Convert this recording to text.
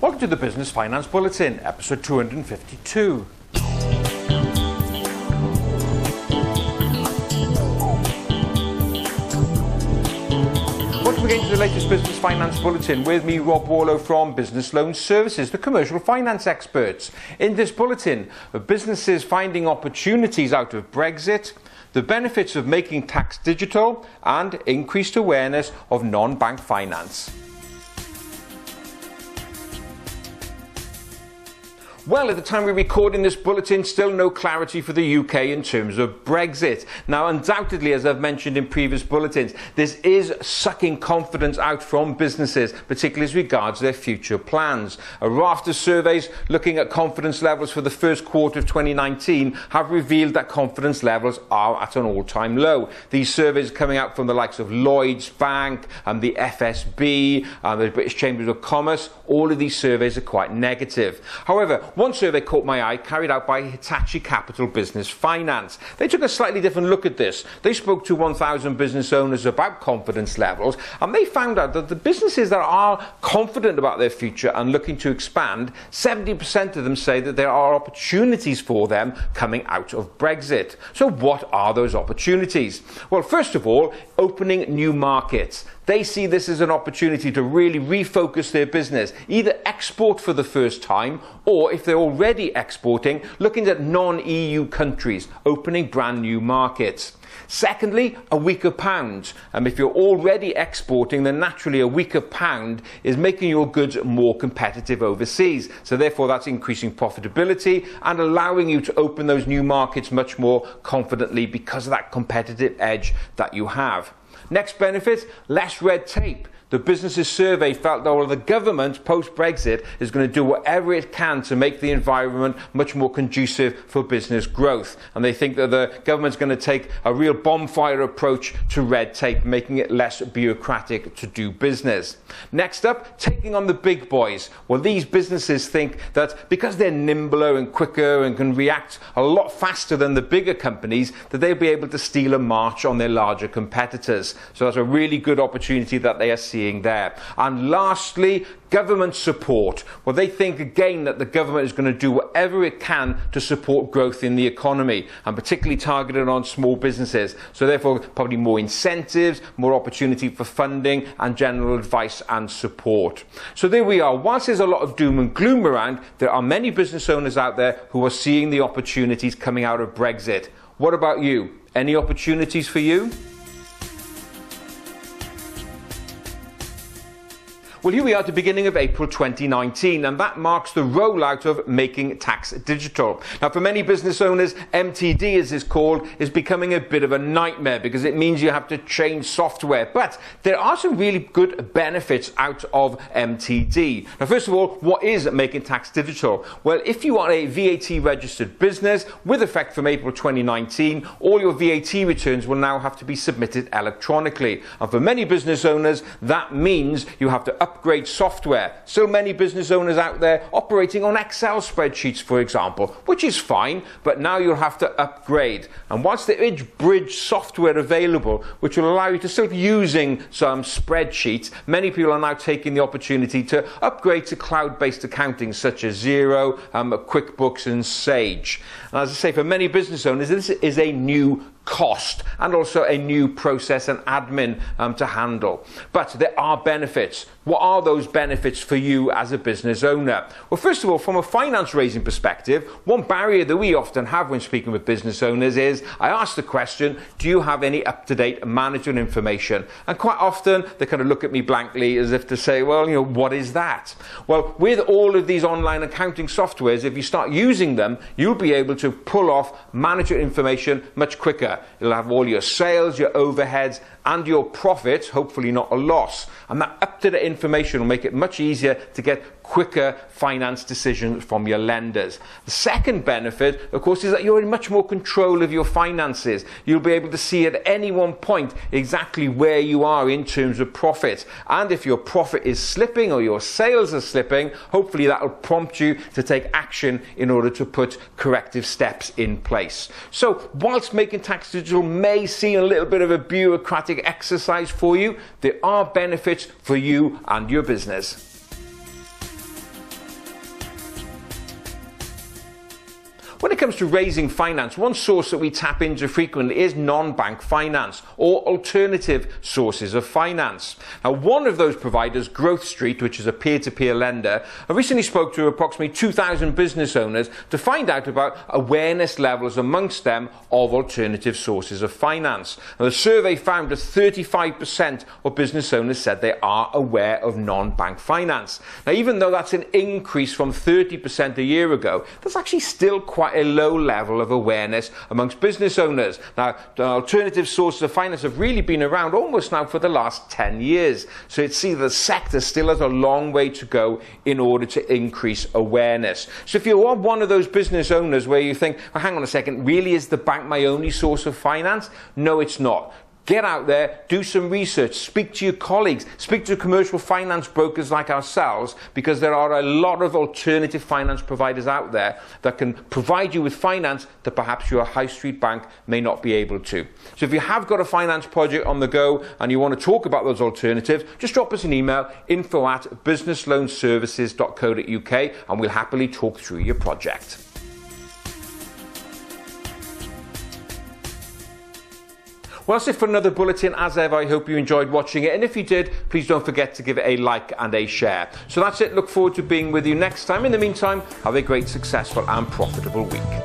Welcome to the Business Finance Bulletin, episode 252. Welcome again to the latest Business Finance Bulletin with me, Rob Warlow from Business Loan Services, the commercial finance experts. In this bulletin, businesses finding opportunities out of Brexit, the benefits of making tax digital, and increased awareness of non bank finance. Well, at the time we're recording this bulletin, still no clarity for the UK in terms of Brexit. Now, undoubtedly, as I've mentioned in previous bulletins, this is sucking confidence out from businesses, particularly as regards their future plans. A raft of surveys looking at confidence levels for the first quarter of 2019 have revealed that confidence levels are at an all-time low. These surveys coming out from the likes of Lloyds Bank and the FSB and the British Chambers of Commerce. All of these surveys are quite negative. However, one survey caught my eye, carried out by Hitachi Capital Business Finance. They took a slightly different look at this. They spoke to 1,000 business owners about confidence levels, and they found out that the businesses that are confident about their future and looking to expand, 70% of them say that there are opportunities for them coming out of Brexit. So, what are those opportunities? Well, first of all, opening new markets. They see this as an opportunity to really refocus their business, either export for the first time, or if they're already exporting, looking at non EU countries, opening brand new markets. Secondly, a weaker pound. And if you're already exporting, then naturally a weaker pound is making your goods more competitive overseas. So therefore that's increasing profitability and allowing you to open those new markets much more confidently because of that competitive edge that you have. Next benefit, less red tape. The businesses survey felt that the government post Brexit is going to do whatever it can to make the environment much more conducive for business growth. And they think that the government's going to take a real bonfire approach to red tape, making it less bureaucratic to do business. Next up, taking on the big boys. Well, these businesses think that because they're nimbler and quicker and can react a lot faster than the bigger companies, that they'll be able to steal a march on their larger competitors. So that's a really good opportunity that they are seeing there. And lastly, government support. Well, they think again that the government is going to do whatever it can to support growth in the economy, and particularly targeted on small businesses. So, therefore, probably more incentives, more opportunity for funding, and general advice and support. So, there we are. Whilst there's a lot of doom and gloom around, there are many business owners out there who are seeing the opportunities coming out of Brexit. What about you? Any opportunities for you? Well, here we are at the beginning of April 2019, and that marks the rollout of Making Tax Digital. Now, for many business owners, MTD, as it's called, is becoming a bit of a nightmare because it means you have to change software. But there are some really good benefits out of MTD. Now, first of all, what is Making Tax Digital? Well, if you are a VAT registered business with effect from April 2019, all your VAT returns will now have to be submitted electronically. And for many business owners, that means you have to upgrade software. So many business owners out there operating on Excel spreadsheets, for example, which is fine, but now you'll have to upgrade. And there is bridge software available, which will allow you to still using some spreadsheets, many people are now taking the opportunity to upgrade to cloud-based accounting such as Xero, um, QuickBooks and Sage. And as I say, for many business owners, this is a new cost and also a new process and admin um, to handle. But there are benefits. What are those benefits for you as a business owner? Well, first of all, from a finance raising perspective, one barrier that we often have when speaking with business owners is I ask the question, do you have any up to date management information? And quite often they kind of look at me blankly as if to say, well, you know, what is that? Well, with all of these online accounting softwares, if you start using them, you'll be able to pull off management information much quicker. You'll have all your sales, your overheads, and your profits, hopefully not a loss. And that up to date information will make it much easier to get quicker finance decisions from your lenders. The second benefit, of course, is that you're in much more control of your finances. You'll be able to see at any one point exactly where you are in terms of profit. And if your profit is slipping or your sales are slipping, hopefully that will prompt you to take action in order to put corrective steps in place. So, whilst making tax digital may seem a little bit of a bureaucratic exercise for you, there are benefits for you and your business. Comes to raising finance, one source that we tap into frequently is non-bank finance or alternative sources of finance. Now, one of those providers, Growth Street, which is a peer-to-peer lender, I recently spoke to approximately 2,000 business owners to find out about awareness levels amongst them of alternative sources of finance. Now, the survey found that 35% of business owners said they are aware of non-bank finance. Now, even though that's an increase from 30% a year ago, that's actually still quite a low level of awareness amongst business owners. Now, alternative sources of finance have really been around almost now for the last 10 years. So it's see the sector still has a long way to go in order to increase awareness. So if you are one of those business owners where you think, hang on a second, really is the bank my only source of finance? No, it's not. Get out there, do some research, speak to your colleagues, speak to commercial finance brokers like ourselves, because there are a lot of alternative finance providers out there that can provide you with finance that perhaps your high street bank may not be able to. So if you have got a finance project on the go and you want to talk about those alternatives, just drop us an email info at businessloanservices.co.uk and we'll happily talk through your project. Well, that's it for another bulletin. As ever, I hope you enjoyed watching it. And if you did, please don't forget to give it a like and a share. So that's it. Look forward to being with you next time. In the meantime, have a great, successful, and profitable week.